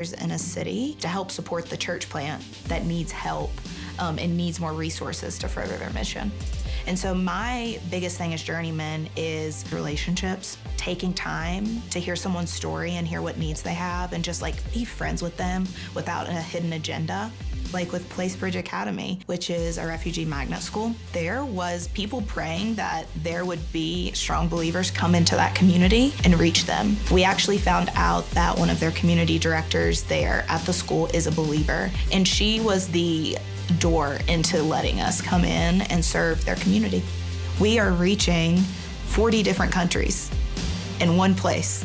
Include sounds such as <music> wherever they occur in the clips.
in a city to help support the church plant that needs help um, and needs more resources to further their mission. And so, my biggest thing as journeyman is relationships, taking time to hear someone's story and hear what needs they have, and just like be friends with them without a hidden agenda like with Place Bridge Academy, which is a refugee magnet school, there was people praying that there would be strong believers come into that community and reach them. We actually found out that one of their community directors there at the school is a believer, and she was the door into letting us come in and serve their community. We are reaching 40 different countries in one place.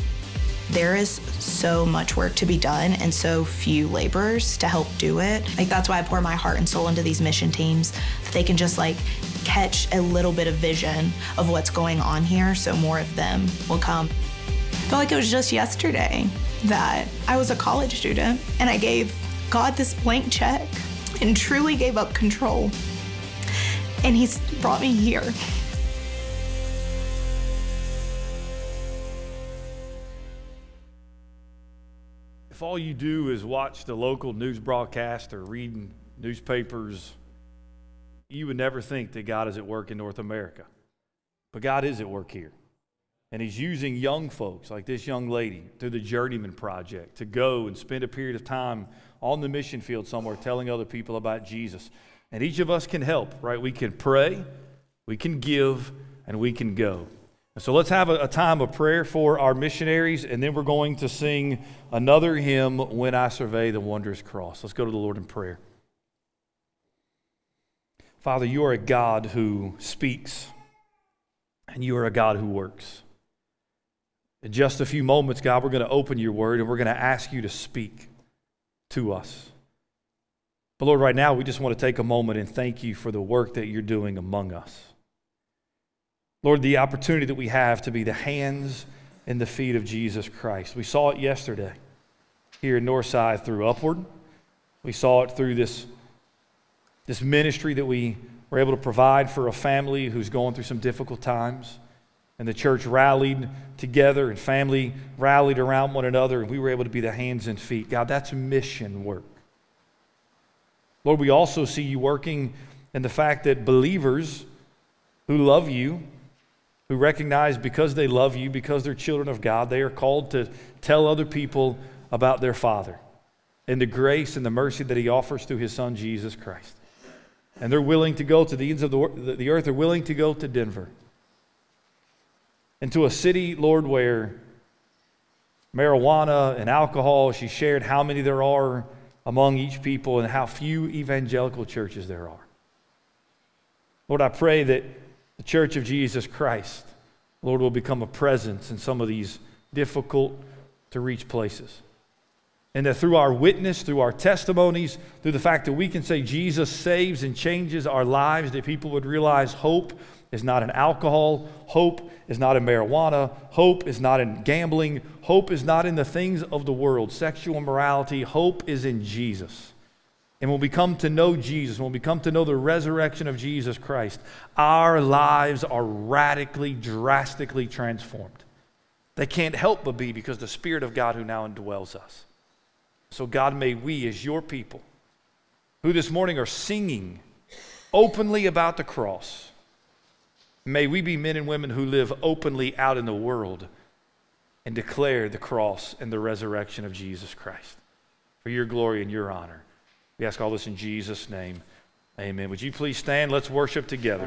There is so much work to be done and so few laborers to help do it. Like that's why I pour my heart and soul into these mission teams that they can just like catch a little bit of vision of what's going on here so more of them will come. I felt like it was just yesterday that I was a college student and I gave God this blank check and truly gave up control. And he's brought me here. If all you do is watch the local news broadcast or read newspapers, you would never think that God is at work in North America. But God is at work here. And He's using young folks like this young lady through the Journeyman Project to go and spend a period of time on the mission field somewhere telling other people about Jesus. And each of us can help, right? We can pray, we can give, and we can go. So let's have a, time of prayer for our missionaries, and then we're going to sing another hymn, When I Survey the Wondrous Cross. Let's go to the Lord in prayer. Father, you are a God who speaks, and you are a God who works. In just a few moments, God, we're going to open your word and we're going to ask you to speak to us. But Lord, right now, we just want to take a moment and thank you for the work that you're doing among us. Lord, the opportunity that we have to be the hands and the feet of Jesus Christ. We saw it yesterday here in Northside through Upward. We saw it through this, this ministry that we were able to provide for a family who's going through some difficult times. And the church rallied together and family rallied around one another, and we were able to be the hands and feet. God, that's mission work. Lord, we also see you working in the fact that believers who love you who recognize because they love you, because they're children of God, they are called to tell other people about their Father and the grace and the mercy that He offers through His Son, Jesus Christ. And they're willing to go to the ends of the, the earth, they're willing to go to Denver. And to a city, Lord, where marijuana and alcohol, she shared how many there are among each people and how few evangelical churches there are. Lord, I pray that the church of Jesus Christ, Lord, will become a presence in some of these difficult to reach places. And that through our witness, through our testimonies, through the fact that we can say Jesus saves and changes our lives, that people would realize hope is not in alcohol, hope is not in marijuana, hope is not in gambling, hope is not in the things of the world, sexual morality, hope is in Jesus. And when we come to know Jesus, when we come to know the resurrection of Jesus Christ, our lives are radically, drastically transformed. They can't help but be because the Spirit of God who now indwells us. So, God, may we, as your people, who this morning are singing openly about the cross, may we be men and women who live openly out in the world and declare the cross and the resurrection of Jesus Christ for your glory and your honor. We ask all this in Jesus' name. Amen. Would you please stand? Let's worship together.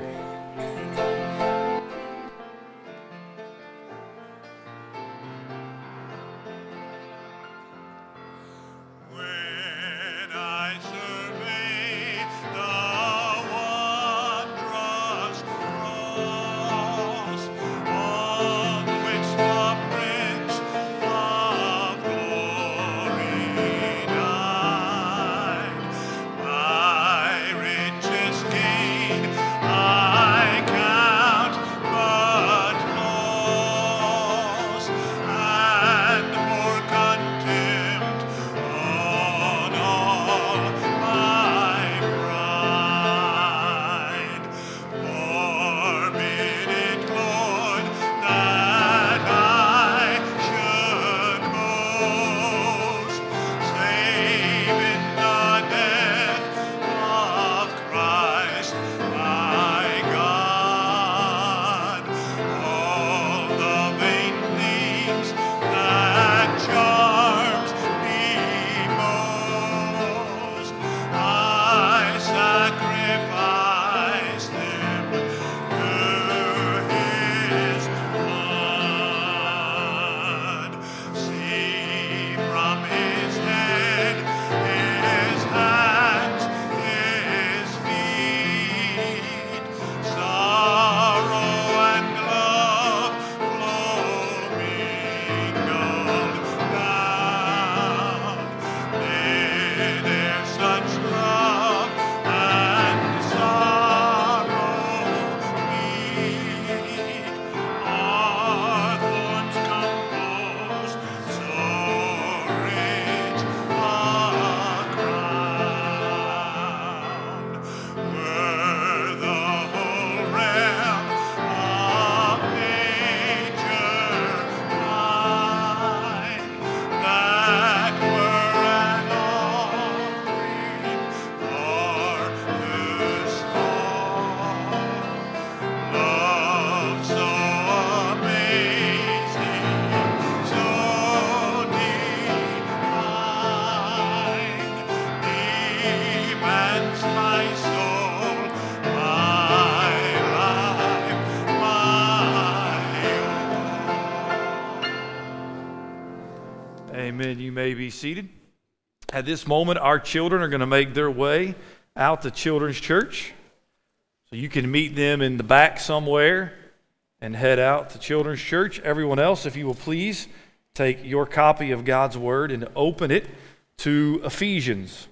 Be seated. At this moment, our children are going to make their way out to Children's Church. So you can meet them in the back somewhere and head out to Children's Church. Everyone else, if you will please take your copy of God's Word and open it to Ephesians.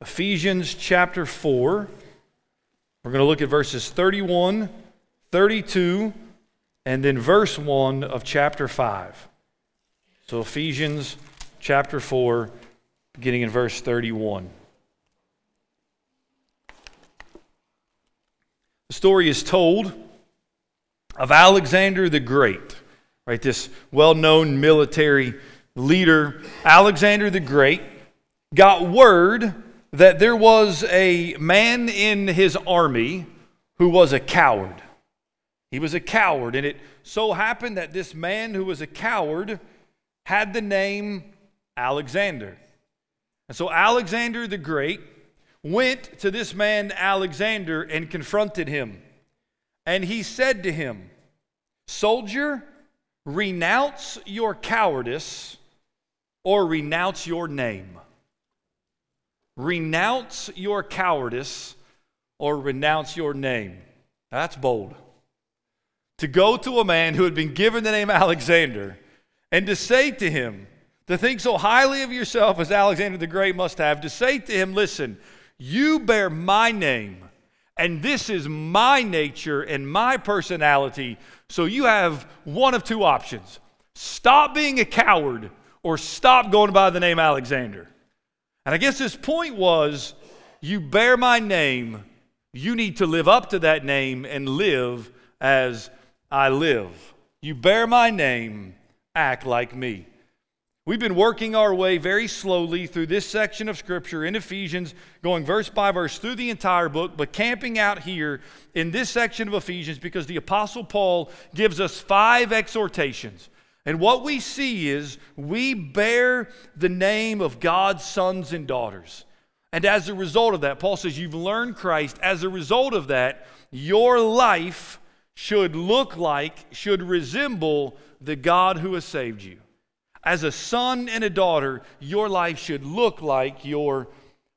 Ephesians chapter 4. We're going to look at verses 31, 32, and then verse 1 of chapter 5. So, Ephesians chapter 4, beginning in verse 31. The story is told of Alexander the Great, right? This well known military leader, Alexander the Great, got word that there was a man in his army who was a coward. He was a coward, and it so happened that this man who was a coward had the name Alexander. And so Alexander the Great went to this man Alexander and confronted him. And he said to him, Soldier, renounce your cowardice or renounce your name. Renounce your cowardice or renounce your name. That's bold. To go to a man who had been given the name Alexander and to say to him, to think so highly of yourself as Alexander the Great must have, to say to him, Listen, you bear my name, and this is my nature and my personality. So you have one of two options stop being a coward or stop going by the name Alexander. And I guess his point was you bear my name, you need to live up to that name and live as I live. You bear my name, act like me. We've been working our way very slowly through this section of Scripture in Ephesians, going verse by verse through the entire book, but camping out here in this section of Ephesians because the Apostle Paul gives us five exhortations. And what we see is we bear the name of God's sons and daughters. And as a result of that, Paul says, You've learned Christ. As a result of that, your life should look like, should resemble the God who has saved you. As a son and a daughter, your life should look like your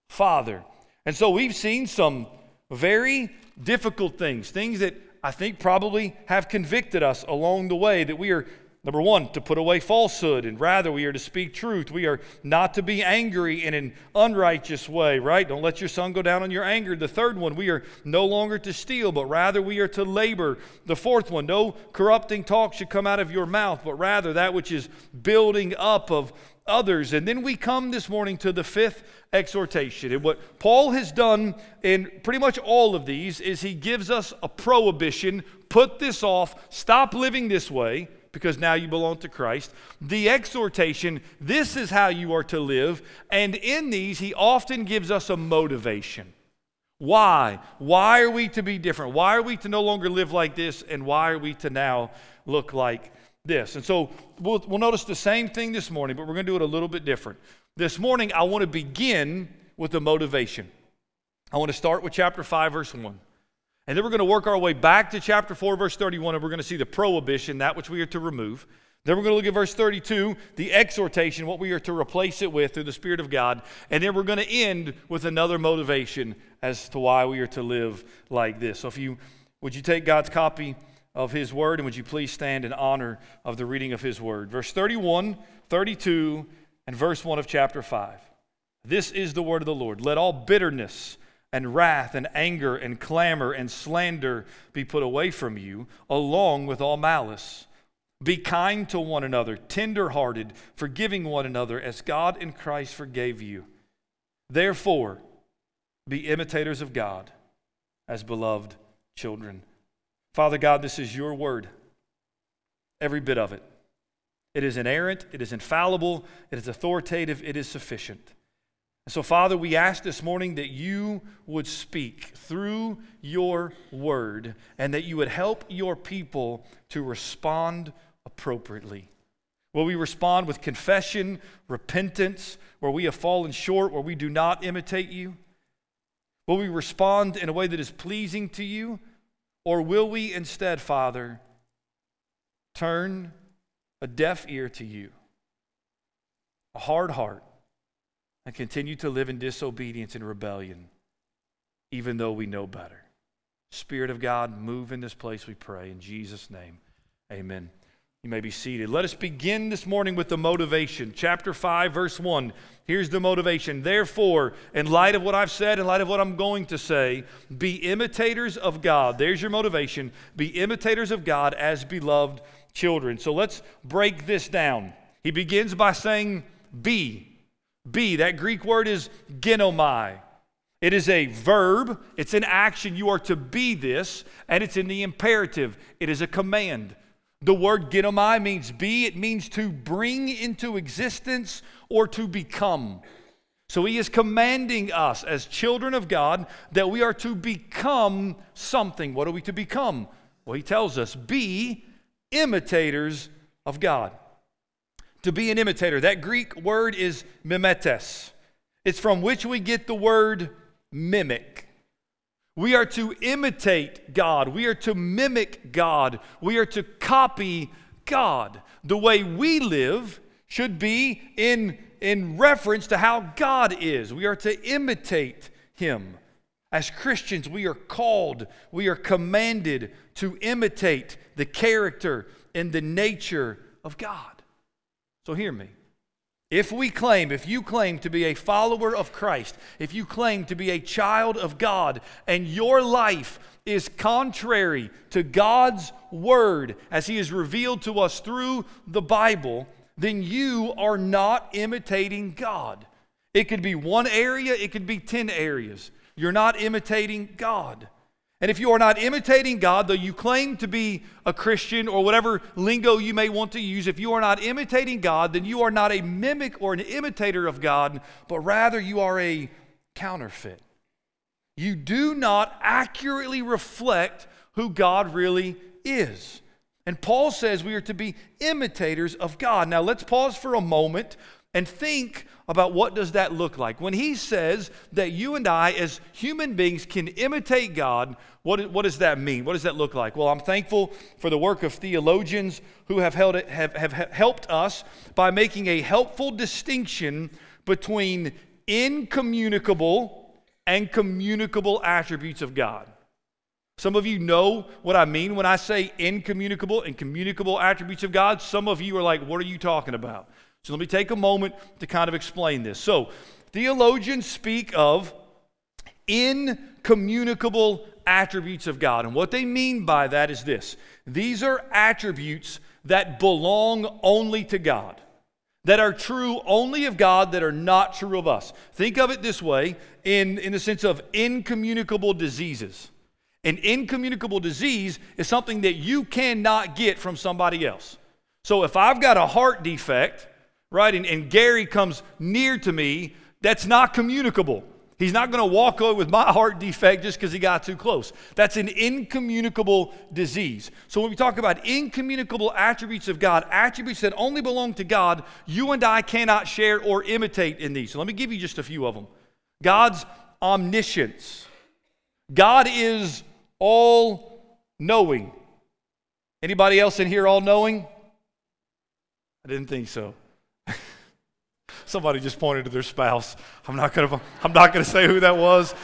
father. And so we've seen some very difficult things, things that I think probably have convicted us along the way that we are Number one, to put away falsehood, and rather we are to speak truth. We are not to be angry in an unrighteous way, right? Don't let your sun go down on your anger. The third one, we are no longer to steal, but rather we are to labor. The fourth one, no corrupting talk should come out of your mouth, but rather that which is building up of others. And then we come this morning to the fifth exhortation. And what Paul has done in pretty much all of these is he gives us a prohibition put this off, stop living this way because now you belong to Christ. The exhortation, this is how you are to live. And in these, he often gives us a motivation. Why? Why are we to be different? Why are we to no longer live like this? And why are we to now look like this? And so we'll, we'll notice the same thing this morning, but we're going to do it a little bit different. This morning, I want to begin with the motivation. I want to start with chapter 5, verse 1. And then we're going to work our way back to chapter 4, verse 31, and we're going to see the prohibition, that which we are to remove. Then we're going to look at verse 32, the exhortation, what we are to replace it with through the Spirit of God. And then we're going to end with another motivation as to why we are to live like this. So if you would you take God's copy of his word and would you please stand in honor of the reading of his word? Verse 31, 32, and verse 1 of chapter 5. This is the word of the Lord. Let all bitterness and wrath and anger and clamor and slander be put away from you, along with all malice. Be kind to one another, tenderhearted, forgiving one another, as God in Christ forgave you. Therefore, be imitators of God as beloved children. Father God, this is your word, every bit of it. It is inerrant, it is infallible, it is authoritative, it is sufficient. So, Father, we ask this morning that you would speak through your word and that you would help your people to respond appropriately. Will we respond with confession, repentance, where we have fallen short, where we do not imitate you? Will we respond in a way that is pleasing to you? Or will we instead, Father, turn a deaf ear to you? a hard heart, and continue to live in disobedience and rebellion, even though we know better. Spirit of God, move in this place, we pray. In Jesus' name, amen. You may be seated. Let us begin this morning with the motivation. Chapter 5, verse 1. Here's the motivation. Therefore, in light of what I've said, in light of what I'm going to say, be imitators of God. There's your motivation. Be imitators of God as beloved children. So let's break this down. He begins by saying, be. Be. That Greek word is ginomai. It is a verb, it's an action. You are to be this, and it's in the imperative. It is a command. The word ginomai means be, it means to bring into existence or to become. So he is commanding us as children of God that we are to become something. What are we to become? Well, he tells us be imitators of God. To be an imitator, that Greek word is mimetes. It's from which we get the word mimic. We are to imitate God. We are to mimic God. We are to copy God. The way we live should be in, in reference to how God is. We are to imitate Him. As Christians, we are called, we are commanded to imitate the character and the nature of God. So hear me. If we claim, if you claim to be a follower of Christ, if you claim to be a child of God, and your life is contrary to God's word as He is revealed to us through the Bible, then you are not imitating God. It could be one area, it could be 10 areas. You're not imitating God. And if you are not imitating God, though you claim to be a Christian or whatever lingo you may want to use, if you are not imitating God, then you are not a mimic or an imitator of God, but rather you are a counterfeit. You do not accurately reflect who God really is. And Paul says we are to be imitators of God. Now let's pause for a moment and think about what does that look like when he says that you and i as human beings can imitate god what, what does that mean what does that look like well i'm thankful for the work of theologians who have, held it, have, have helped us by making a helpful distinction between incommunicable and communicable attributes of god some of you know what I mean when I say incommunicable and communicable attributes of God. Some of you are like, what are you talking about? So let me take a moment to kind of explain this. So, theologians speak of incommunicable attributes of God. And what they mean by that is this these are attributes that belong only to God, that are true only of God, that are not true of us. Think of it this way in, in the sense of incommunicable diseases. An incommunicable disease is something that you cannot get from somebody else. So if I've got a heart defect, right? And, and Gary comes near to me, that's not communicable. He's not going to walk away with my heart defect just because he got too close. That's an incommunicable disease. So, when we talk about incommunicable attributes of God, attributes that only belong to God, you and I cannot share or imitate in these. So, let me give you just a few of them. God's omniscience. God is all knowing. Anybody else in here all knowing? I didn't think so. Somebody just pointed to their spouse. I'm not gonna, I'm not gonna say who that was.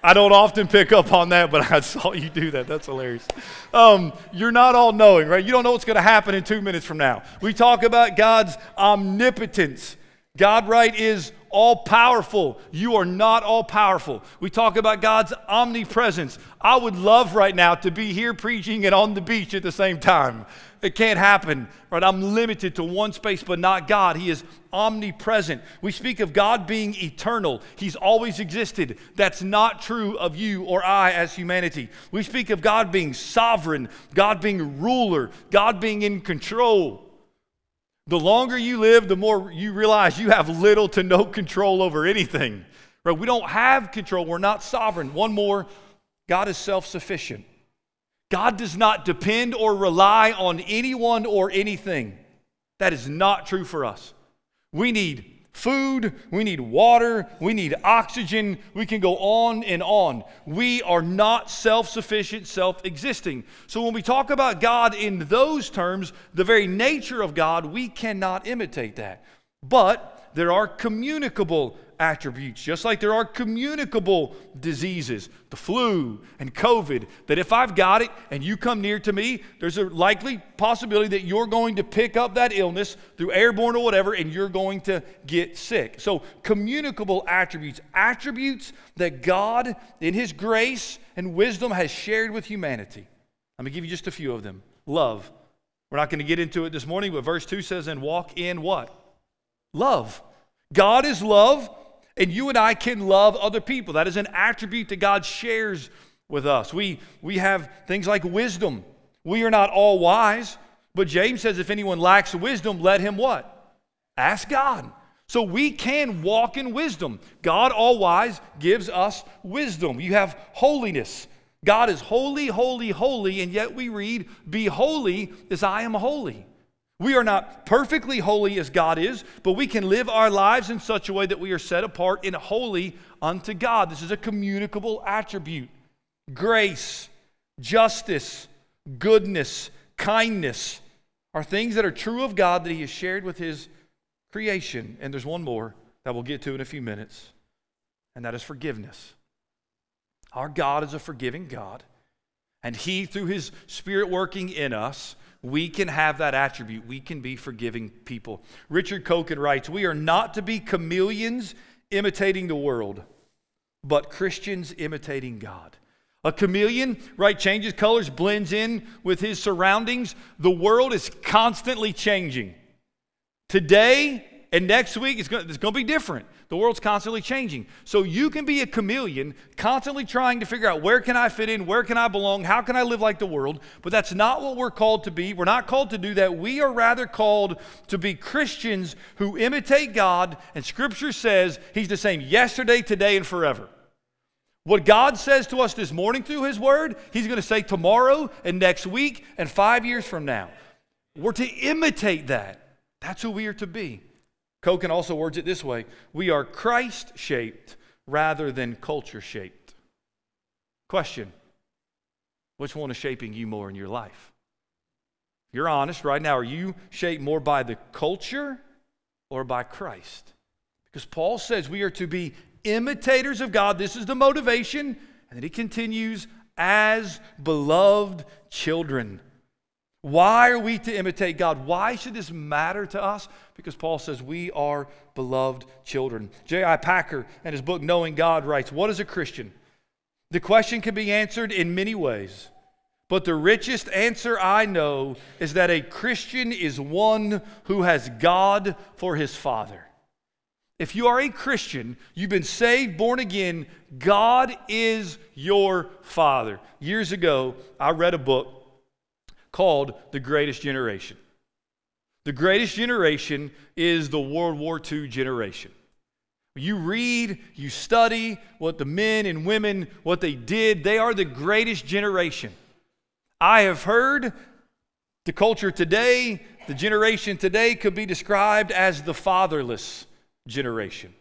I don't often pick up on that, but <laughs> I saw you do that. That's hilarious. Um, you're not all knowing, right? You don't know what's going to happen in two minutes from now. We talk about God's omnipotence. God, right, is all powerful. You are not all powerful. We talk about God's omnipresence. I would love right now to be here preaching and on the beach at the same time. It can't happen, right? I'm limited to one space, but not God. He is omnipresent. We speak of God being eternal, He's always existed. That's not true of you or I as humanity. We speak of God being sovereign, God being ruler, God being in control. The longer you live, the more you realize you have little to no control over anything. Right? We don't have control. We're not sovereign. One more, God is self-sufficient. God does not depend or rely on anyone or anything. That is not true for us. We need food, we need water, we need oxygen. We can go on and on. We are not self sufficient, self existing. So when we talk about God in those terms, the very nature of God, we cannot imitate that. But there are communicable attributes, just like there are communicable diseases, the flu and COVID, that if I've got it and you come near to me, there's a likely possibility that you're going to pick up that illness through airborne or whatever, and you're going to get sick. So, communicable attributes, attributes that God, in His grace and wisdom, has shared with humanity. Let me give you just a few of them. Love. We're not going to get into it this morning, but verse 2 says, and walk in what? Love. God is love, and you and I can love other people. That is an attribute that God shares with us. We, we have things like wisdom. We are not all wise, but James says if anyone lacks wisdom, let him what? Ask God. So we can walk in wisdom. God, all wise, gives us wisdom. You have holiness. God is holy, holy, holy, and yet we read, Be holy as I am holy. We are not perfectly holy as God is, but we can live our lives in such a way that we are set apart and holy unto God. This is a communicable attribute. Grace, justice, goodness, kindness are things that are true of God that He has shared with His creation. And there's one more that we'll get to in a few minutes, and that is forgiveness. Our God is a forgiving God, and He, through His Spirit working in us, we can have that attribute. We can be forgiving people. Richard Coekin writes We are not to be chameleons imitating the world, but Christians imitating God. A chameleon, right, changes colors, blends in with his surroundings. The world is constantly changing. Today and next week, it's going, to be different. The world's constantly changing. So you can be a chameleon, constantly trying to figure out where can I fit in, where can I belong, how can I live like the world. But that's not what we're called to be. We're not called to do that. We are rather called to be Christians who imitate God, and Scripture says He's the same yesterday, today, and forever. What God says to us this morning through His Word, He's going to say tomorrow and next week and five years from now. We're to imitate that. That's who we are to be. Coekin also words it this way We are Christ shaped rather than culture shaped. Question Which one is shaping you more in your life? You're honest right now. Are you shaped more by the culture or by Christ? Because Paul says we are to be imitators of God. This is the motivation. And then he continues, as beloved children. Why are we to imitate God? Why should this matter to us? Because Paul says we are beloved children. J.I. Packer, in his book Knowing God, writes What is a Christian? The question can be answered in many ways, but the richest answer I know is that a Christian is one who has God for his father. If you are a Christian, you've been saved, born again, God is your father. Years ago, I read a book called The Greatest Generation. The greatest generation is the World War II generation. You read, you study what the men and women, what they did. They are the greatest generation. I have heard the culture today, the generation today could be described as the fatherless generation.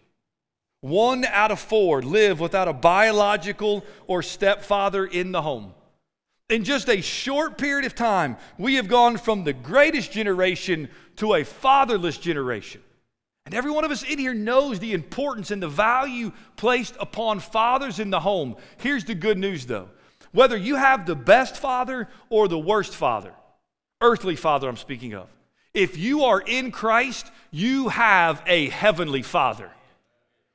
One out of four live without a biological or stepfather in the home. In just a short period of time, we have gone from the greatest generation to a fatherless generation. And every one of us in here knows the importance and the value placed upon fathers in the home. Here's the good news though whether you have the best father or the worst father, earthly father I'm speaking of, if you are in Christ, you have a heavenly father.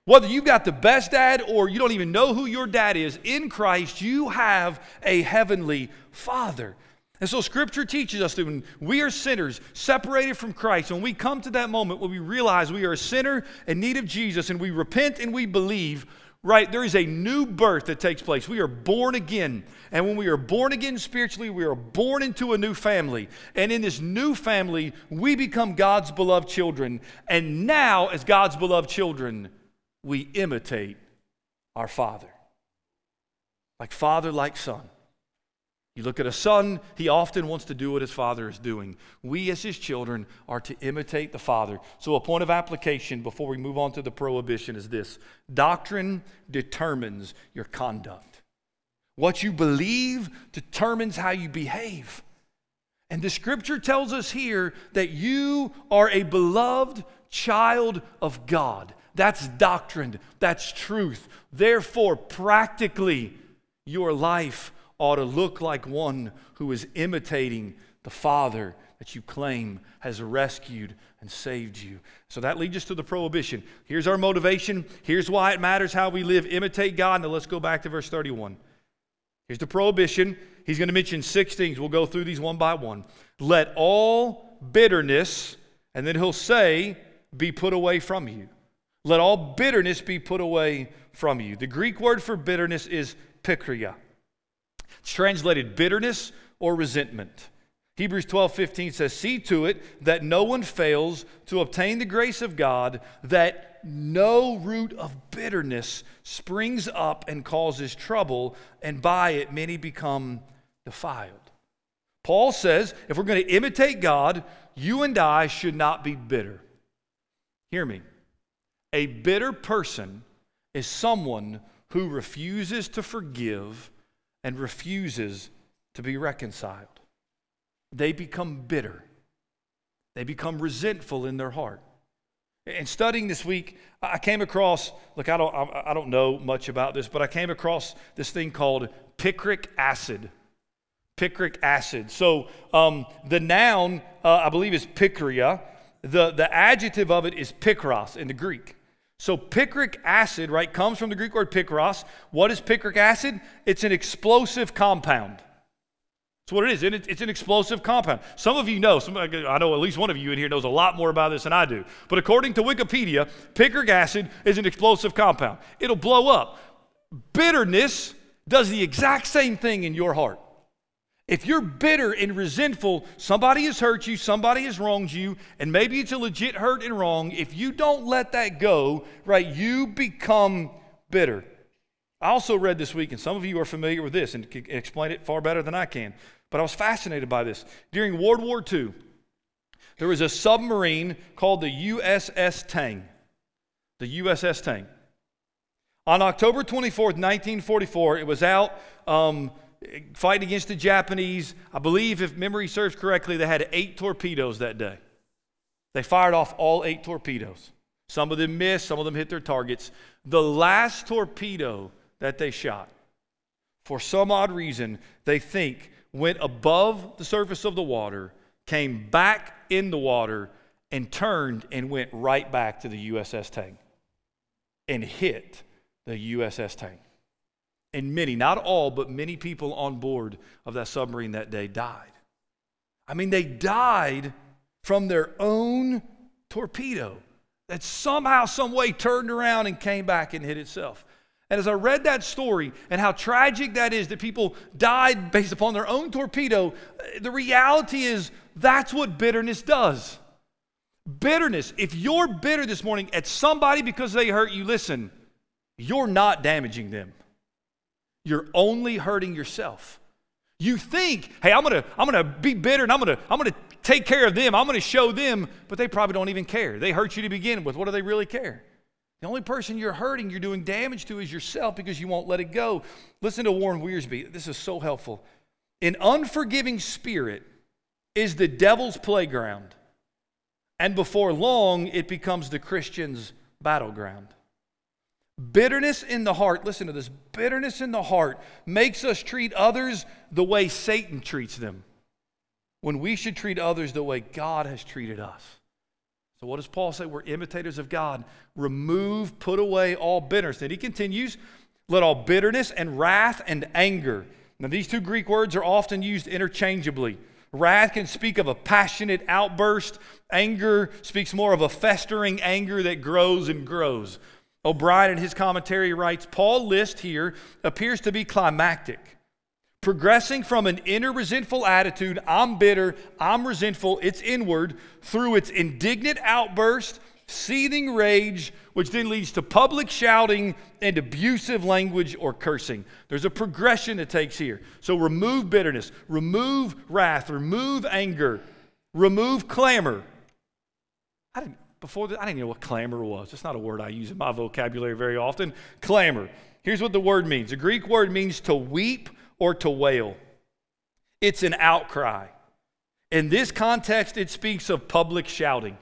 Whether you've got the best dad or you don't even know who your dad is, in Christ, you have a heavenly father. And so scripture teaches us that when we are sinners, separated from Christ, when we come to that moment when we realize we are a sinner in need of Jesus and we repent and we believe, right, there is a new birth that takes place. We are born again. And when we are born again spiritually, we are born into a new family. And in this new family, we become God's beloved children. And now, as God's beloved children, we imitate our Father. Like Father, like Son. You look at a son, he often wants to do what his father is doing. We, as his children, are to imitate the father. So, a point of application before we move on to the prohibition is this doctrine determines your conduct. What you believe determines how you behave. And the scripture tells us here that you are a beloved child of God. That's doctrine, that's truth. Therefore, practically, your life ought to look like one who is imitating the Father that you claim has rescued and saved you. So that leads us to the prohibition. Here's our motivation. Here's why it matters how we live. Imitate God. Now let's go back to verse 31. Here's the prohibition. He's going to mention six things. We'll go through these one by one. Let all bitterness, and then he'll say, be put away from you. Let all bitterness be put away from you. The Greek word for bitterness is pikria. It's translated bitterness or resentment. Hebrews 12, 15 says, See to it that no one fails to obtain the grace of God, that no root of bitterness springs up and causes trouble, and by it many become defiled. Paul says, if we're going to imitate God, you and I should not be bitter. Hear me. A bitter person is someone who refuses to forgive and refuses to be reconciled. They become bitter. They become resentful in their heart. And studying this week, I came across, look, I don't, I don't know much about this, but I came across this thing called picric acid. Picric acid. So um, the noun, uh, I believe, is picria. The, the adjective of it is pikros in the Greek. So picric acid, right, comes from the Greek word pikros. What is picric acid? It's an explosive compound. That's what it is. It's an explosive compound. Some of you know, some, I know at least one of you in here knows a lot more about this than I do. But according to Wikipedia, picric acid is an explosive compound. It'll blow up. Bitterness does the exact same thing in your heart. If you're bitter and resentful, somebody has hurt you, somebody has wronged you, and maybe it's a legit hurt and wrong. If you don't let that go, right, you become bitter. I also read this week, and some of you are familiar with this and can explain it far better than I can, but I was fascinated by this. During World War II, there was a submarine called the USS Tang. The USS Tang. On October 24th, 1944, it was out. Um, fighting against the Japanese. I believe, if memory serves correctly, they had eight torpedoes that day. They fired off all eight torpedoes. Some of them missed, some of them hit their targets. The last torpedo that they shot, for some odd reason, they think went above the surface of the water, came back in the water, and turned and went right back to the USS Tang and hit the USS Tang. And many, not all, but many people on board of that submarine that day died. I mean, they died from their own torpedo that somehow, some way turned around and came back and hit itself. And as I read that story and how tragic that is that people died based upon their own torpedo, the reality is that's what bitterness does. Bitterness, if you're bitter this morning at somebody because they hurt you, listen, you're not damaging them you're only hurting yourself. You think, hey, I'm gonna, I'm gonna be bitter and I'm gonna, I'm gonna take care of them, I'm gonna show them, but they probably don't even care. They hurt you to begin with. What do they really care? The only person you're hurting, you're doing damage to is yourself because you won't let it go. Listen to Warren Wiersbe. This is so helpful. An unforgiving spirit is the devil's playground, and before long, it becomes the Christian's battleground. Bitterness in the heart, listen to this bitterness in the heart makes us treat others the way Satan treats them when we should treat others the way God has treated us. So, what does Paul say? We're imitators of God. Remove, put away all bitterness. And he continues, let all bitterness and wrath and anger. Now, these two Greek words are often used interchangeably. Wrath can speak of a passionate outburst. Anger speaks more of a festering anger that grows and grows. O'Brien, in his commentary, writes Paul list here appears to be climactic, progressing from an inner resentful attitude, I'm bitter, I'm resentful, it's inward, through its indignant outburst, seething rage, which then leads to public shouting and abusive language or cursing. There's a progression that takes here. So remove bitterness, remove wrath, remove anger, remove clamor. I didn't, before this, I didn't know what clamor was. It's not a word I use in my vocabulary very often. Clamor. Here's what the word means the Greek word means to weep or to wail, it's an outcry. In this context, it speaks of public shouting.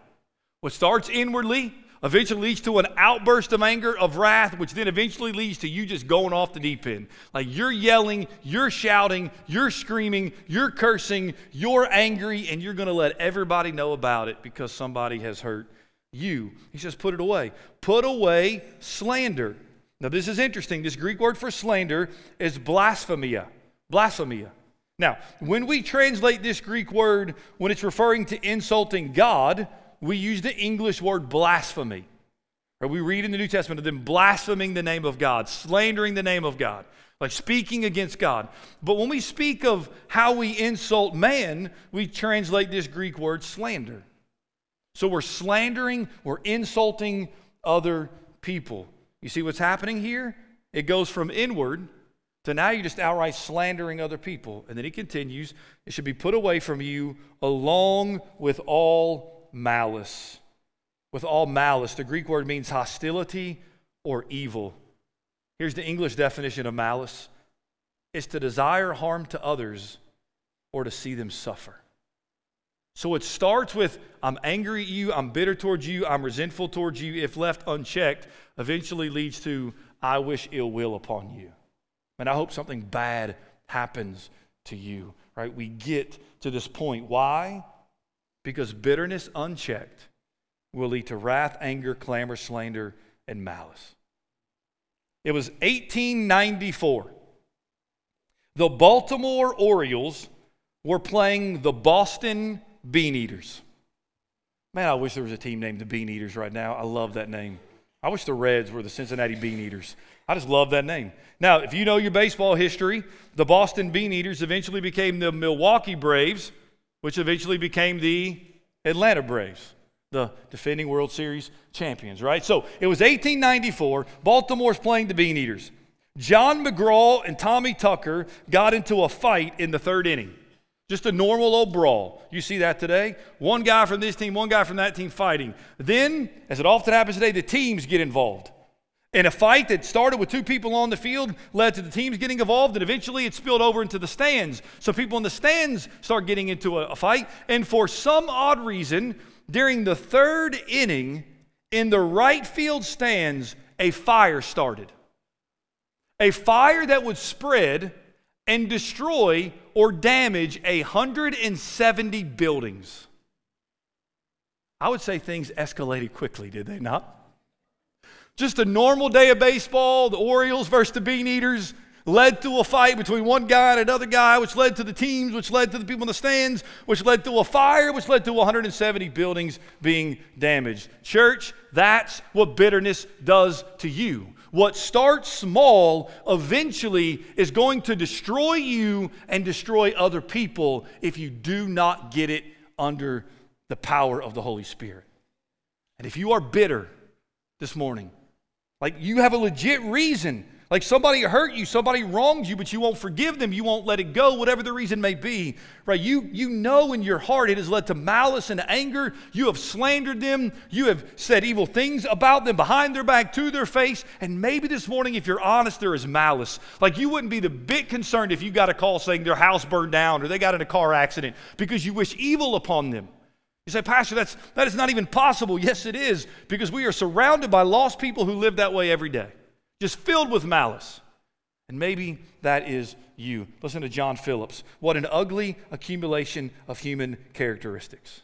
What starts inwardly eventually leads to an outburst of anger, of wrath, which then eventually leads to you just going off the deep end. Like you're yelling, you're shouting, you're screaming, you're cursing, you're angry, and you're going to let everybody know about it because somebody has hurt you. He says, put it away. Put away slander. Now, this is interesting. This Greek word for slander is blasphemia. Blasphemia. Now, when we translate this Greek word, when it's referring to insulting God, we use the English word blasphemy. Or we read in the New Testament of them blaspheming the name of God, slandering the name of God, like speaking against God. But when we speak of how we insult man, we translate this Greek word slander. So we're slandering, we're insulting other people. You see what's happening here? It goes from inward to now you're just outright slandering other people. And then he continues, it should be put away from you along with all malice. With all malice, the Greek word means hostility or evil. Here's the English definition of malice it's to desire harm to others or to see them suffer. So it starts with I'm angry at you, I'm bitter towards you, I'm resentful towards you. If left unchecked, eventually leads to I wish ill will upon you. And I hope something bad happens to you, right? We get to this point. Why? Because bitterness unchecked will lead to wrath, anger, clamor, slander, and malice. It was 1894. The Baltimore Orioles were playing the Boston Bean Eaters. Man, I wish there was a team named the Bean Eaters right now. I love that name. I wish the Reds were the Cincinnati Bean Eaters. I just love that name. Now, if you know your baseball history, the Boston Bean Eaters eventually became the Milwaukee Braves, which eventually became the Atlanta Braves, the defending World Series champions, right? So it was 1894. Baltimore's playing the Bean Eaters. John McGraw and Tommy Tucker got into a fight in the third inning. Just a normal old brawl. You see that today? One guy from this team, one guy from that team fighting. Then, as it often happens today, the teams get involved. And a fight that started with two people on the field led to the teams getting involved, and eventually it spilled over into the stands. So people in the stands start getting into a, a fight. And for some odd reason, during the third inning, in the right field stands, a fire started. A fire that would spread and destroy or damage 170 buildings. I would say things escalated quickly, did they not? Just a normal day of baseball, the Orioles versus the Bean Eaters led to a fight between one guy and another guy, which led to the teams, which led to the people in the stands, which led to a fire, which led to 170 buildings being damaged. Church, that's what bitterness does to you. What starts small eventually is going to destroy you and destroy other people if you do not get it under the power of the Holy Spirit. And if you are bitter this morning, like you have a legit reason like somebody hurt you, somebody wronged you, but you won't forgive them, you won't let it go, whatever the reason may be. Right? You you know in your heart it has led to malice and anger. You have slandered them, you have said evil things about them behind their back, to their face, and maybe this morning, if you're honest, there is malice. Like you wouldn't be the bit concerned if you got a call saying their house burned down or they got in a car accident because you wish evil upon them. You say, Pastor, that's that is not even possible. Yes, it is, because we are surrounded by lost people who live that way every day just filled with malice. And maybe that is you. Listen to John Phillips. What an ugly accumulation of human characteristics.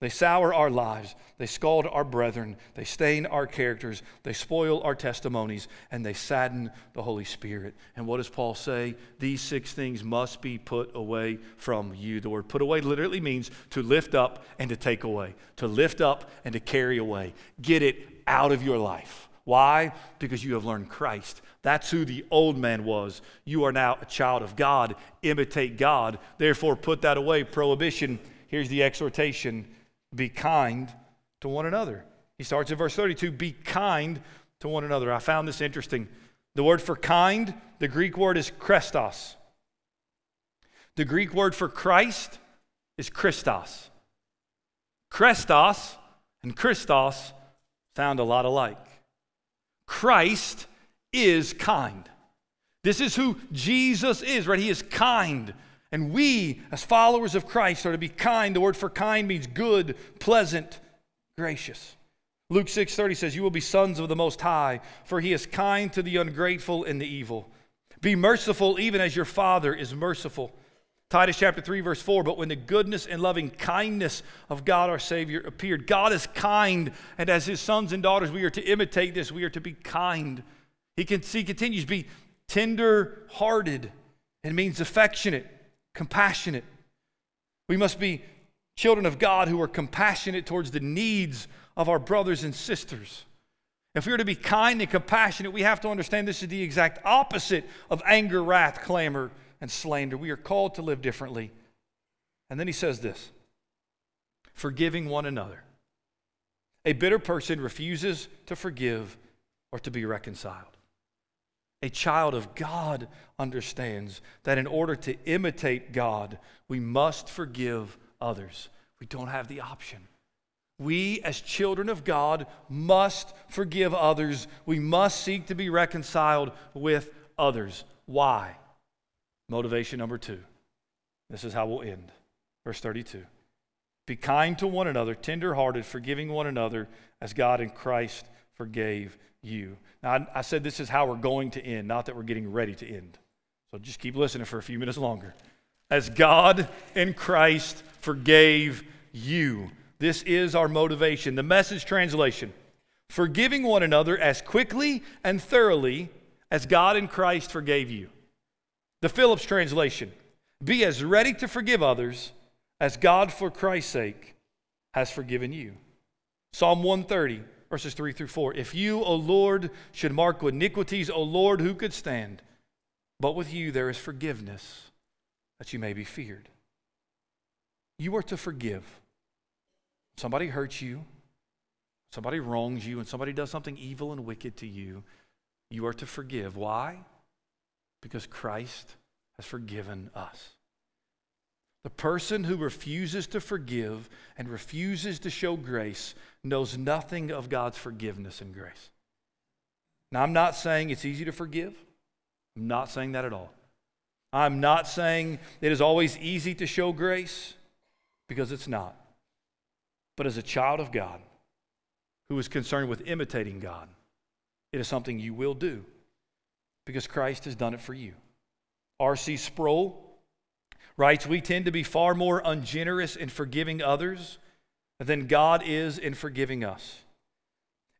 They sour our lives. They scald our brethren. They stain our characters. They spoil our testimonies. And they sadden the Holy Spirit. And what does Paul say? These six things must be put away from you. The word put away literally means to lift up and to take away, to lift up and to carry away. Get it out of your life. Why? Because you have learned Christ. That's who the old man was. You are now a child of God. Imitate God. Therefore, put that away. Prohibition. Here's the exhortation be kind to one another. He starts in verse 32 be kind to one another. I found this interesting. The word for kind, the Greek word is krestos. The Greek word for Christ is Christos. Krestos and Christos sound a lot alike. Christ is kind. This is who Jesus is, right? He is kind And we, as followers of Christ, are to be kind. The word for kind means good, pleasant, gracious. Luke 6:30 says, "You will be sons of the Most High, for he is kind to the ungrateful and the evil. Be merciful even as your Father is merciful." Titus chapter 3 verse 4, "But when the goodness and loving kindness of God our Savior appeared, God is kind, and as his sons and daughters we are to imitate this, we are to be kind." He, can, he continues, "Be tender-hearted." It means affectionate, compassionate. We must be children of God who are compassionate towards the needs of our brothers and sisters. If we are to be kind and compassionate, we have to understand this is the exact opposite of anger, wrath, clamor, and slander. We are called to live differently. And then he says this forgiving one another. A bitter person refuses to forgive or to be reconciled. A child of God understands that in order to imitate God, we must forgive others. We don't have the option. We, as children of God, must forgive others. We must seek to be reconciled with others. Why? Motivation number two. This is how we'll end. Verse 32. Be kind to one another, tenderhearted, forgiving one another, as God in Christ forgave you. Now, I, I said this is how we're going to end, not that we're getting ready to end. So just keep listening for a few minutes longer. As God in Christ forgave you. This is our motivation. The message translation forgiving one another as quickly and thoroughly as God in Christ forgave you. The Phillips translation be as ready to forgive others as God, for Christ's sake, has forgiven you. Psalm 130, verses 3 through 4. If you, O Lord, should mark iniquities, O Lord, who could stand? But with you there is forgiveness, that you may be feared. You are to forgive. Somebody hurts you, somebody wrongs you, and somebody does something evil and wicked to you. You are to forgive. Why? Because Christ has forgiven us. The person who refuses to forgive and refuses to show grace knows nothing of God's forgiveness and grace. Now, I'm not saying it's easy to forgive. I'm not saying that at all. I'm not saying it is always easy to show grace because it's not. But as a child of God who is concerned with imitating God, it is something you will do because Christ has done it for you. R.C. Sproul writes We tend to be far more ungenerous in forgiving others than God is in forgiving us.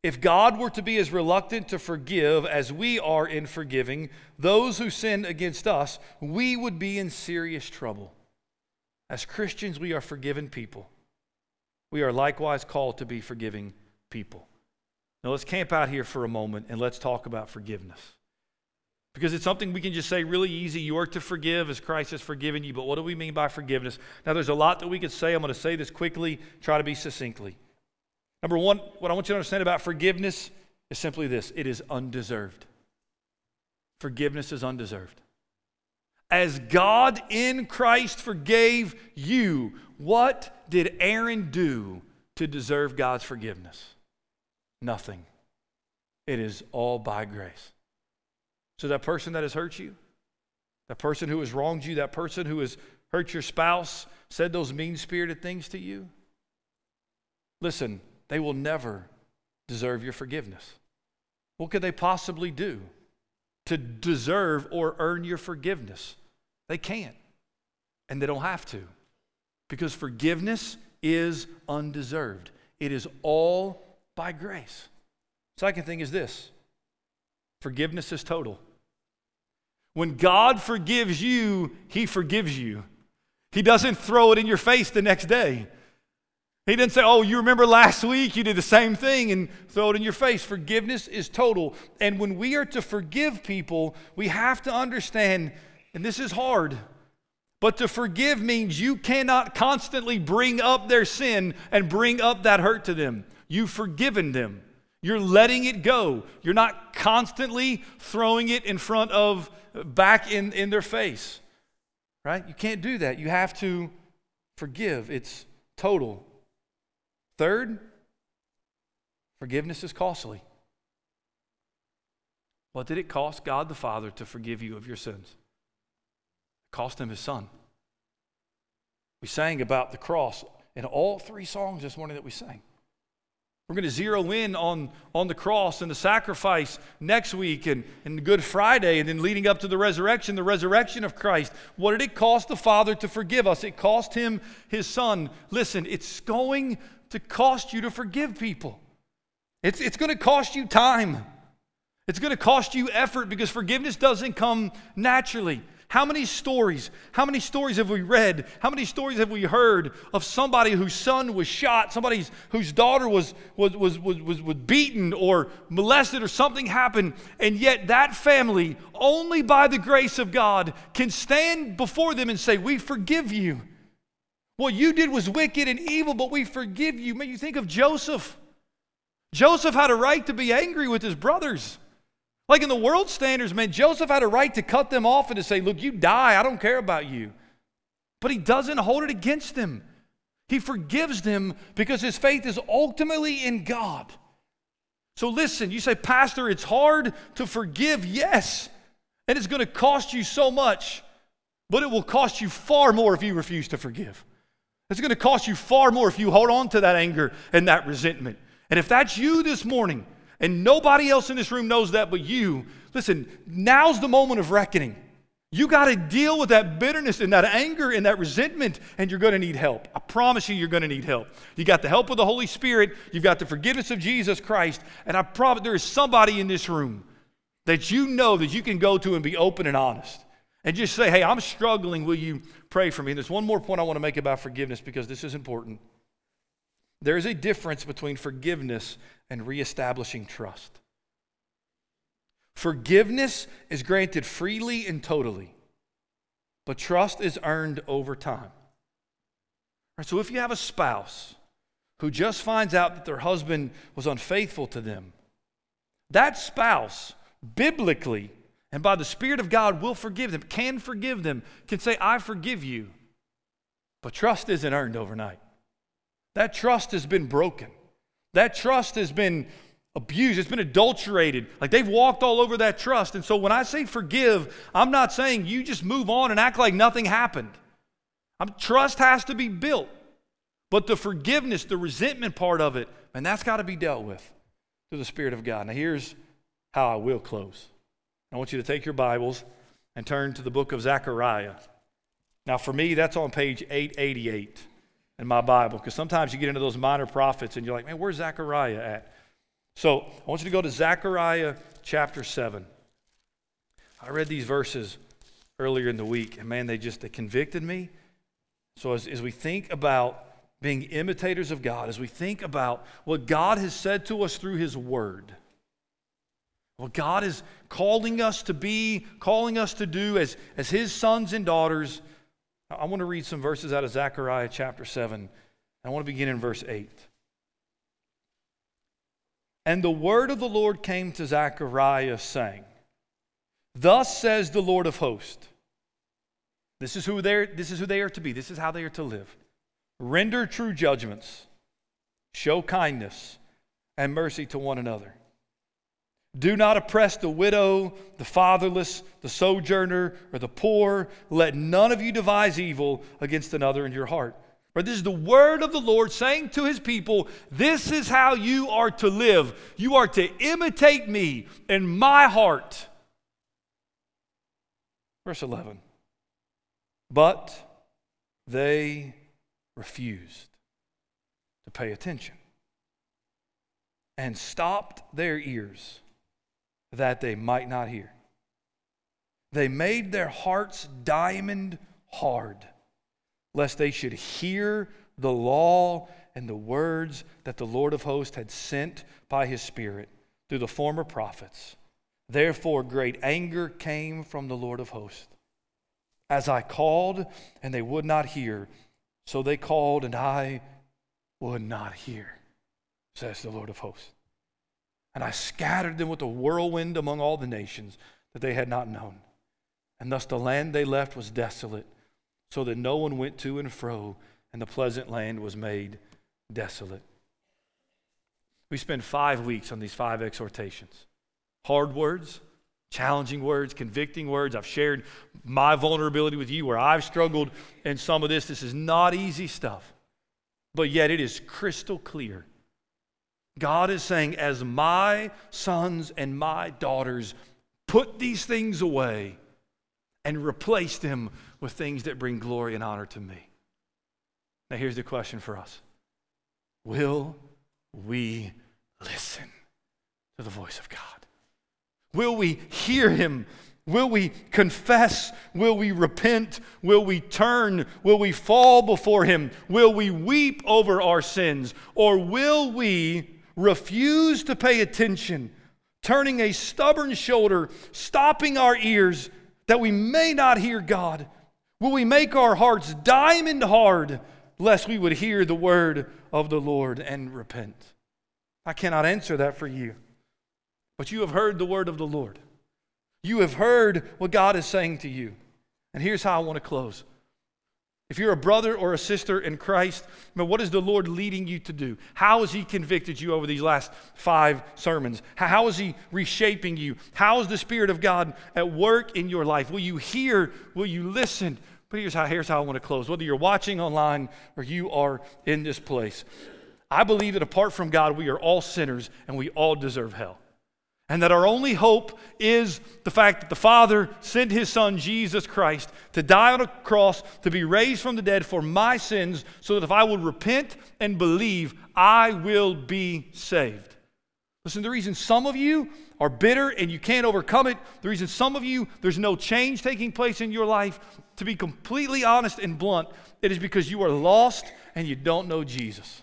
If God were to be as reluctant to forgive as we are in forgiving those who sin against us, we would be in serious trouble. As Christians, we are forgiven people. We are likewise called to be forgiving people. Now, let's camp out here for a moment and let's talk about forgiveness. Because it's something we can just say really easy. You are to forgive as Christ has forgiven you. But what do we mean by forgiveness? Now, there's a lot that we could say. I'm going to say this quickly, try to be succinctly. Number one, what I want you to understand about forgiveness is simply this it is undeserved. Forgiveness is undeserved. As God in Christ forgave you, what did Aaron do to deserve God's forgiveness? Nothing. It is all by grace. So, that person that has hurt you, that person who has wronged you, that person who has hurt your spouse, said those mean spirited things to you, listen, they will never deserve your forgiveness. What could they possibly do to deserve or earn your forgiveness? They can't, and they don't have to, because forgiveness is undeserved. It is all by grace. Second thing is this forgiveness is total. When God forgives you, He forgives you. He doesn't throw it in your face the next day. He didn't say, Oh, you remember last week you did the same thing and throw it in your face. Forgiveness is total. And when we are to forgive people, we have to understand, and this is hard, but to forgive means you cannot constantly bring up their sin and bring up that hurt to them. You've forgiven them. You're letting it go. You're not constantly throwing it in front of back in, in their face. Right? You can't do that. You have to forgive. It's total. Third, forgiveness is costly. What did it cost God the Father to forgive you of your sins? It cost him his son. We sang about the cross in all three songs this morning that we sang. We're going to zero in on, on the cross and the sacrifice next week and, and Good Friday and then leading up to the resurrection, the resurrection of Christ. What did it cost the Father to forgive us? It cost him his Son. Listen, it's going to cost you to forgive people. It's, it's going to cost you time. It's going to cost you effort because forgiveness doesn't come naturally. How many stories, how many stories have we read? How many stories have we heard of somebody whose son was shot, somebody whose daughter was, was, was, was, was, was beaten or molested or something happened, and yet that family, only by the grace of God, can stand before them and say, We forgive you. What you did was wicked and evil, but we forgive you. May you think of Joseph. Joseph had a right to be angry with his brothers. Like in the world standards, man, Joseph had a right to cut them off and to say, Look, you die, I don't care about you. But he doesn't hold it against them. He forgives them because his faith is ultimately in God. So listen, you say, Pastor, it's hard to forgive. Yes. And it's going to cost you so much, but it will cost you far more if you refuse to forgive. It's going to cost you far more if you hold on to that anger and that resentment. And if that's you this morning, and nobody else in this room knows that but you, listen, now's the moment of reckoning. You got to deal with that bitterness and that anger and that resentment, and you're going to need help. I promise you, you're going to need help. You got the help of the Holy Spirit, you've got the forgiveness of Jesus Christ, and I promise there is somebody in this room that you know that you can go to and be open and honest and just say, Hey, I'm struggling. Will you pray for me? And there's one more point I want to make about forgiveness because this is important. There is a difference between forgiveness and reestablishing trust. Forgiveness is granted freely and totally, but trust is earned over time. Right, so if you have a spouse who just finds out that their husband was unfaithful to them, that spouse, biblically and by the Spirit of God, will forgive them, can forgive them, can say, I forgive you. But trust isn't earned overnight. That trust has been broken. That trust has been abused. It's been adulterated. Like they've walked all over that trust. And so when I say forgive, I'm not saying you just move on and act like nothing happened. I'm, trust has to be built. But the forgiveness, the resentment part of it, and that's got to be dealt with through the Spirit of God. Now, here's how I will close. I want you to take your Bibles and turn to the book of Zechariah. Now, for me, that's on page 888 in my Bible because sometimes you get into those minor prophets and you're like, man, where's Zechariah at? So I want you to go to Zechariah chapter 7. I read these verses earlier in the week, and man, they just they convicted me. So as, as we think about being imitators of God, as we think about what God has said to us through His Word, what God is calling us to be, calling us to do as, as His sons and daughters, I want to read some verses out of Zechariah chapter 7. I want to begin in verse 8. And the word of the Lord came to Zechariah, saying, Thus says the Lord of hosts. This is who they're, this is who they are to be. This is how they are to live. Render true judgments, show kindness and mercy to one another do not oppress the widow, the fatherless, the sojourner, or the poor. Let none of you devise evil against another in your heart. But this is the word of the Lord saying to his people, This is how you are to live. You are to imitate me in my heart. Verse 11. But they refused to pay attention and stopped their ears that they might not hear. They made their hearts diamond hard, lest they should hear the law and the words that the Lord of hosts had sent by his Spirit through the former prophets. Therefore, great anger came from the Lord of hosts. As I called, and they would not hear, so they called, and I would not hear, says the Lord of hosts. And I scattered them with a whirlwind among all the nations that they had not known. And thus the land they left was desolate, so that no one went to and fro, and the pleasant land was made desolate. We spent five weeks on these five exhortations hard words, challenging words, convicting words. I've shared my vulnerability with you where I've struggled in some of this. This is not easy stuff, but yet it is crystal clear. God is saying, as my sons and my daughters put these things away and replace them with things that bring glory and honor to me. Now, here's the question for us Will we listen to the voice of God? Will we hear him? Will we confess? Will we repent? Will we turn? Will we fall before him? Will we weep over our sins? Or will we refuse to pay attention, turning a stubborn shoulder, stopping our ears that we may not hear God? Will we make our hearts diamond hard lest we would hear the word of the Lord and repent? I cannot answer that for you. But you have heard the word of the Lord. You have heard what God is saying to you. And here's how I want to close. If you're a brother or a sister in Christ, what is the Lord leading you to do? How has He convicted you over these last five sermons? How is He reshaping you? How is the Spirit of God at work in your life? Will you hear? Will you listen? But here's how, here's how I want to close. Whether you're watching online or you are in this place, I believe that apart from God, we are all sinners and we all deserve hell. And that our only hope is the fact that the Father sent His Son, Jesus Christ, to die on a cross, to be raised from the dead for my sins, so that if I will repent and believe, I will be saved. Listen, the reason some of you are bitter and you can't overcome it, the reason some of you, there's no change taking place in your life, to be completely honest and blunt, it is because you are lost and you don't know Jesus.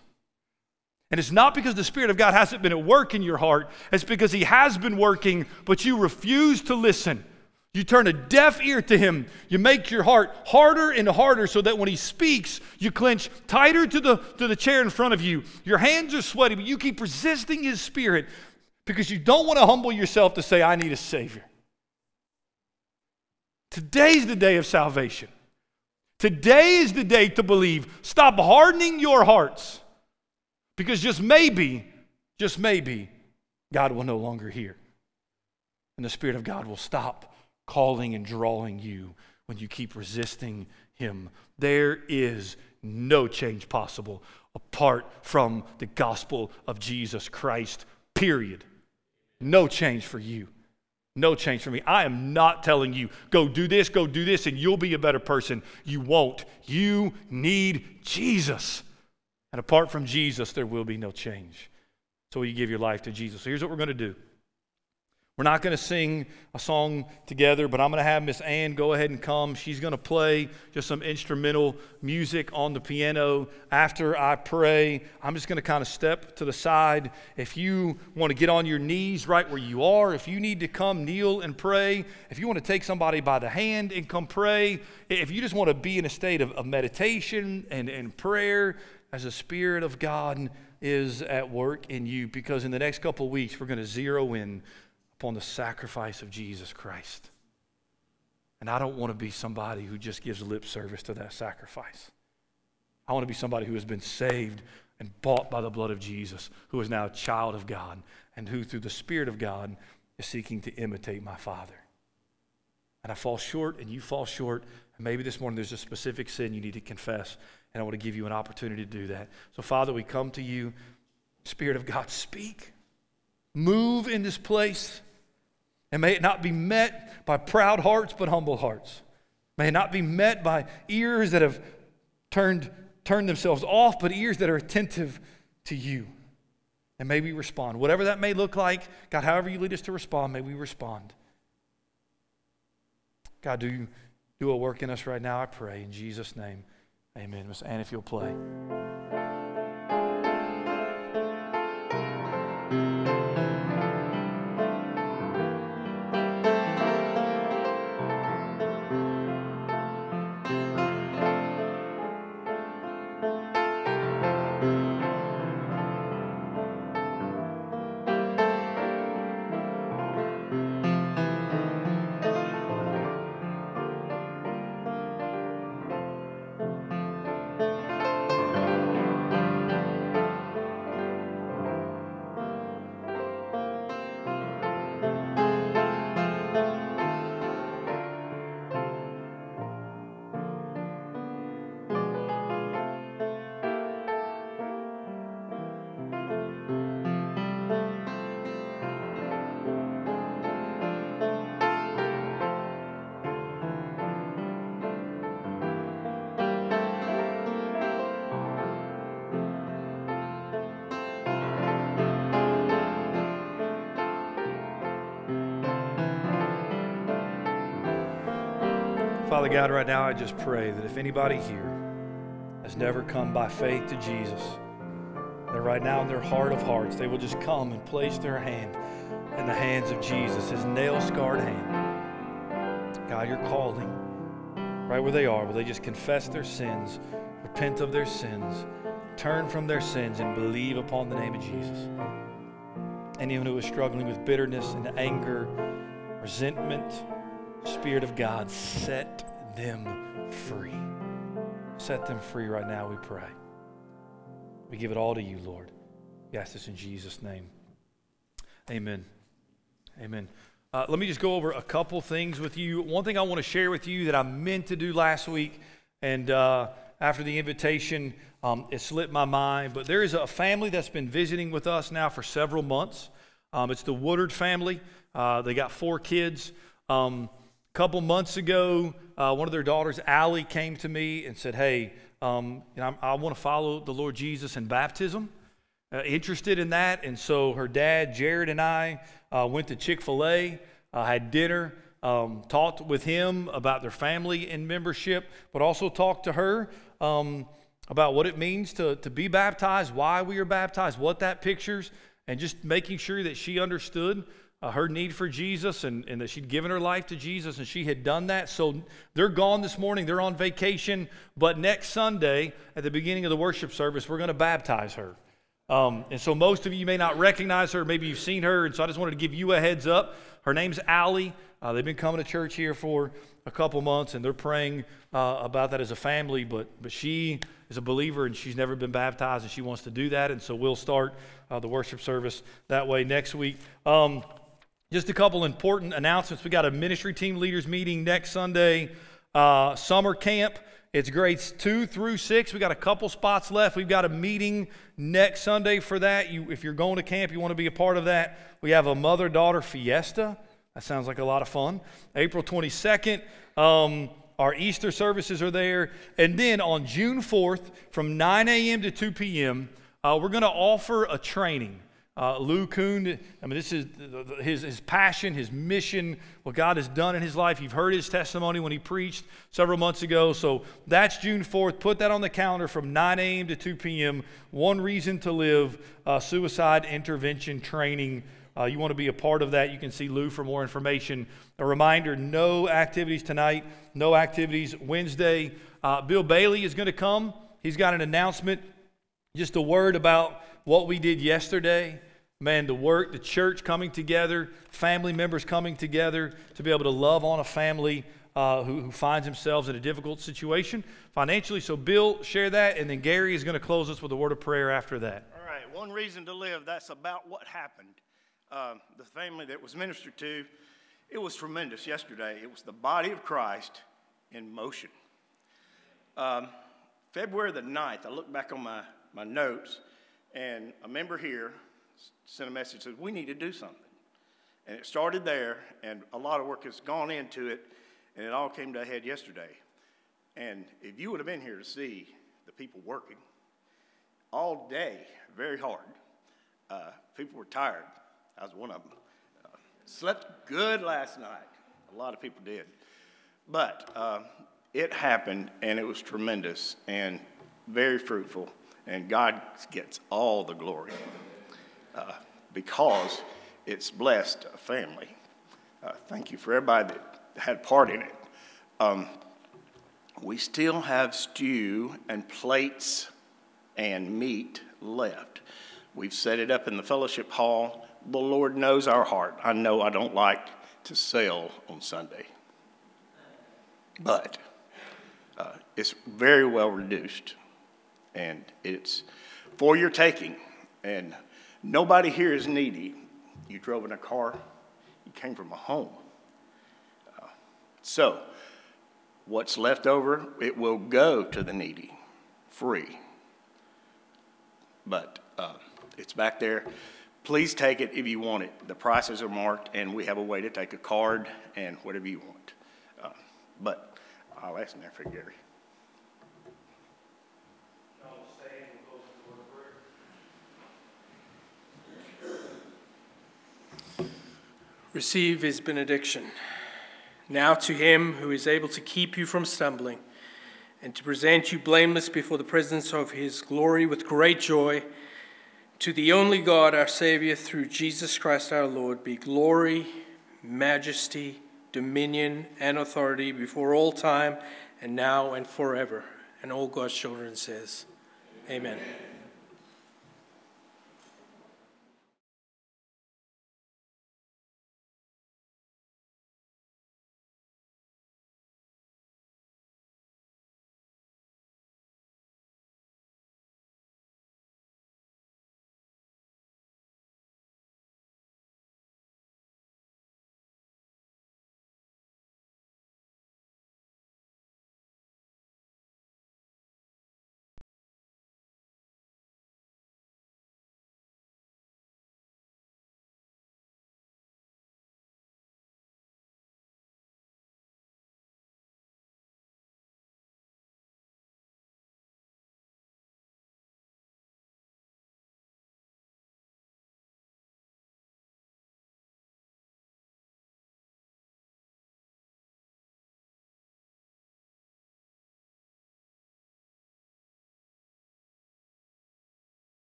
And it's not because the Spirit of God hasn't been at work in your heart, it's because He has been working, but you refuse to listen. You turn a deaf ear to Him. You make your heart harder and harder so that when He speaks, you clench tighter to the, to the chair in front of you. Your hands are sweaty, but you keep resisting His Spirit because you don't want to humble yourself to say, I need a Savior. Today's the day of salvation. Today is the day to believe. Stop hardening your hearts. Because just maybe, just maybe, God will no longer hear. And the Spirit of God will stop calling and drawing you when you keep resisting Him. There is no change possible apart from the gospel of Jesus Christ, period. No change for you. No change for me. I am not telling you, go do this, go do this, and you'll be a better person. You won't. You need Jesus. And apart from Jesus, there will be no change. So you give your life to Jesus. So here's what we're going to do. We're not going to sing a song together, but I'm going to have Miss Ann go ahead and come. She's going to play just some instrumental music on the piano. After I pray, I'm just going to kind of step to the side. If you want to get on your knees right where you are, if you need to come kneel and pray, if you want to take somebody by the hand and come pray, if you just want to be in a state of, of meditation and, and prayer, as the Spirit of God is at work in you, because in the next couple of weeks, we're going to zero in upon the sacrifice of Jesus Christ. And I don't want to be somebody who just gives lip service to that sacrifice. I want to be somebody who has been saved and bought by the blood of Jesus, who is now a child of God, and who, through the Spirit of God, is seeking to imitate my Father. And I fall short, and you fall short. And maybe this morning there's a specific sin you need to confess. And I want to give you an opportunity to do that. So, Father, we come to you. Spirit of God, speak. Move in this place. And may it not be met by proud hearts, but humble hearts. May it not be met by ears that have turned, turned themselves off, but ears that are attentive to you. And may we respond. Whatever that may look like, God, however you lead us to respond, may we respond. God, do you do a work in us right now, I pray. In Jesus' name. Amen. Miss Ann, if you'll play. God, right now I just pray that if anybody here has never come by faith to Jesus, that right now in their heart of hearts, they will just come and place their hand in the hands of Jesus, his nail scarred hand. God, you're calling right where they are. Will they just confess their sins, repent of their sins, turn from their sins, and believe upon the name of Jesus? Anyone who is struggling with bitterness and anger, resentment, Spirit of God, set them free. Set them free right now, we pray. We give it all to you, Lord. We ask this in Jesus' name. Amen. Amen. Uh, let me just go over a couple things with you. One thing I want to share with you that I meant to do last week, and uh, after the invitation, um, it slipped my mind. But there is a family that's been visiting with us now for several months. Um, it's the Woodard family. Uh, they got four kids. Um, a couple months ago, uh, one of their daughters, Allie, came to me and said, Hey, um, you know, I, I want to follow the Lord Jesus in baptism. Uh, interested in that. And so her dad, Jared, and I uh, went to Chick fil A, uh, had dinner, um, talked with him about their family and membership, but also talked to her um, about what it means to, to be baptized, why we are baptized, what that pictures, and just making sure that she understood uh, her need for Jesus and, and that she'd given her life to Jesus and she had done that. So they're gone this morning. They're on vacation. But next Sunday, at the beginning of the worship service, we're going to baptize her. Um, and so most of you may not recognize her. Maybe you've seen her. And so I just wanted to give you a heads up. Her name's Allie. Uh, they've been coming to church here for a couple months and they're praying uh, about that as a family. But, but she is a believer and she's never been baptized and she wants to do that. And so we'll start uh, the worship service that way next week. Um, just a couple important announcements. We got a ministry team leaders meeting next Sunday, uh, summer camp. It's grades two through six. We got a couple spots left. We've got a meeting next Sunday for that. You, if you're going to camp, you want to be a part of that. We have a mother daughter fiesta. That sounds like a lot of fun. April 22nd. Um, our Easter services are there. And then on June 4th, from 9 a.m. to 2 p.m., uh, we're going to offer a training. Uh, Lou Kuhn, I mean, this is his, his passion, his mission, what God has done in his life. You've heard his testimony when he preached several months ago. So that's June 4th. Put that on the calendar from 9 a.m. to 2 p.m. One Reason to Live uh, Suicide Intervention Training. Uh, you want to be a part of that, you can see Lou for more information. A reminder no activities tonight, no activities Wednesday. Uh, Bill Bailey is going to come. He's got an announcement, just a word about what we did yesterday man, the work, the church coming together, family members coming together to be able to love on a family uh, who, who, finds themselves in a difficult situation financially. So, Bill, share that, and then Gary is going to close us with a word of prayer after that. All right, one reason to live, that's about what happened. Uh, the family that was ministered to, it was tremendous yesterday. It was the body of Christ in motion. Um, February the 9th, I look back on my, my notes, and a member here sent a message said we need to do something. And it started there and a lot of work has gone into it and it all came to a head yesterday. And if you would have been here to see the people working all day very hard uh, people were tired. I was one of them. Uh, slept good last night. A lot of people did. But uh, it happened and it was tremendous and very fruitful and god gets all the glory uh, because it's blessed a family. Uh, thank you for everybody that had part in it. Um, we still have stew and plates and meat left. We've set it up in the fellowship hall. The Lord knows our heart. I know I don't like to sell on Sunday, but uh, it's very well reduced, and it's for your taking. And Nobody here is needy. You drove in a car, you came from a home. Uh, so, what's left over, it will go to the needy free. But uh, it's back there. Please take it if you want it. The prices are marked, and we have a way to take a card and whatever you want. Uh, but I'll ask there for Gary. Receive his benediction. Now to him who is able to keep you from stumbling and to present you blameless before the presence of his glory with great joy, to the only God, our Savior, through Jesus Christ our Lord, be glory, majesty, dominion, and authority before all time and now and forever. And all God's children says, Amen. Amen.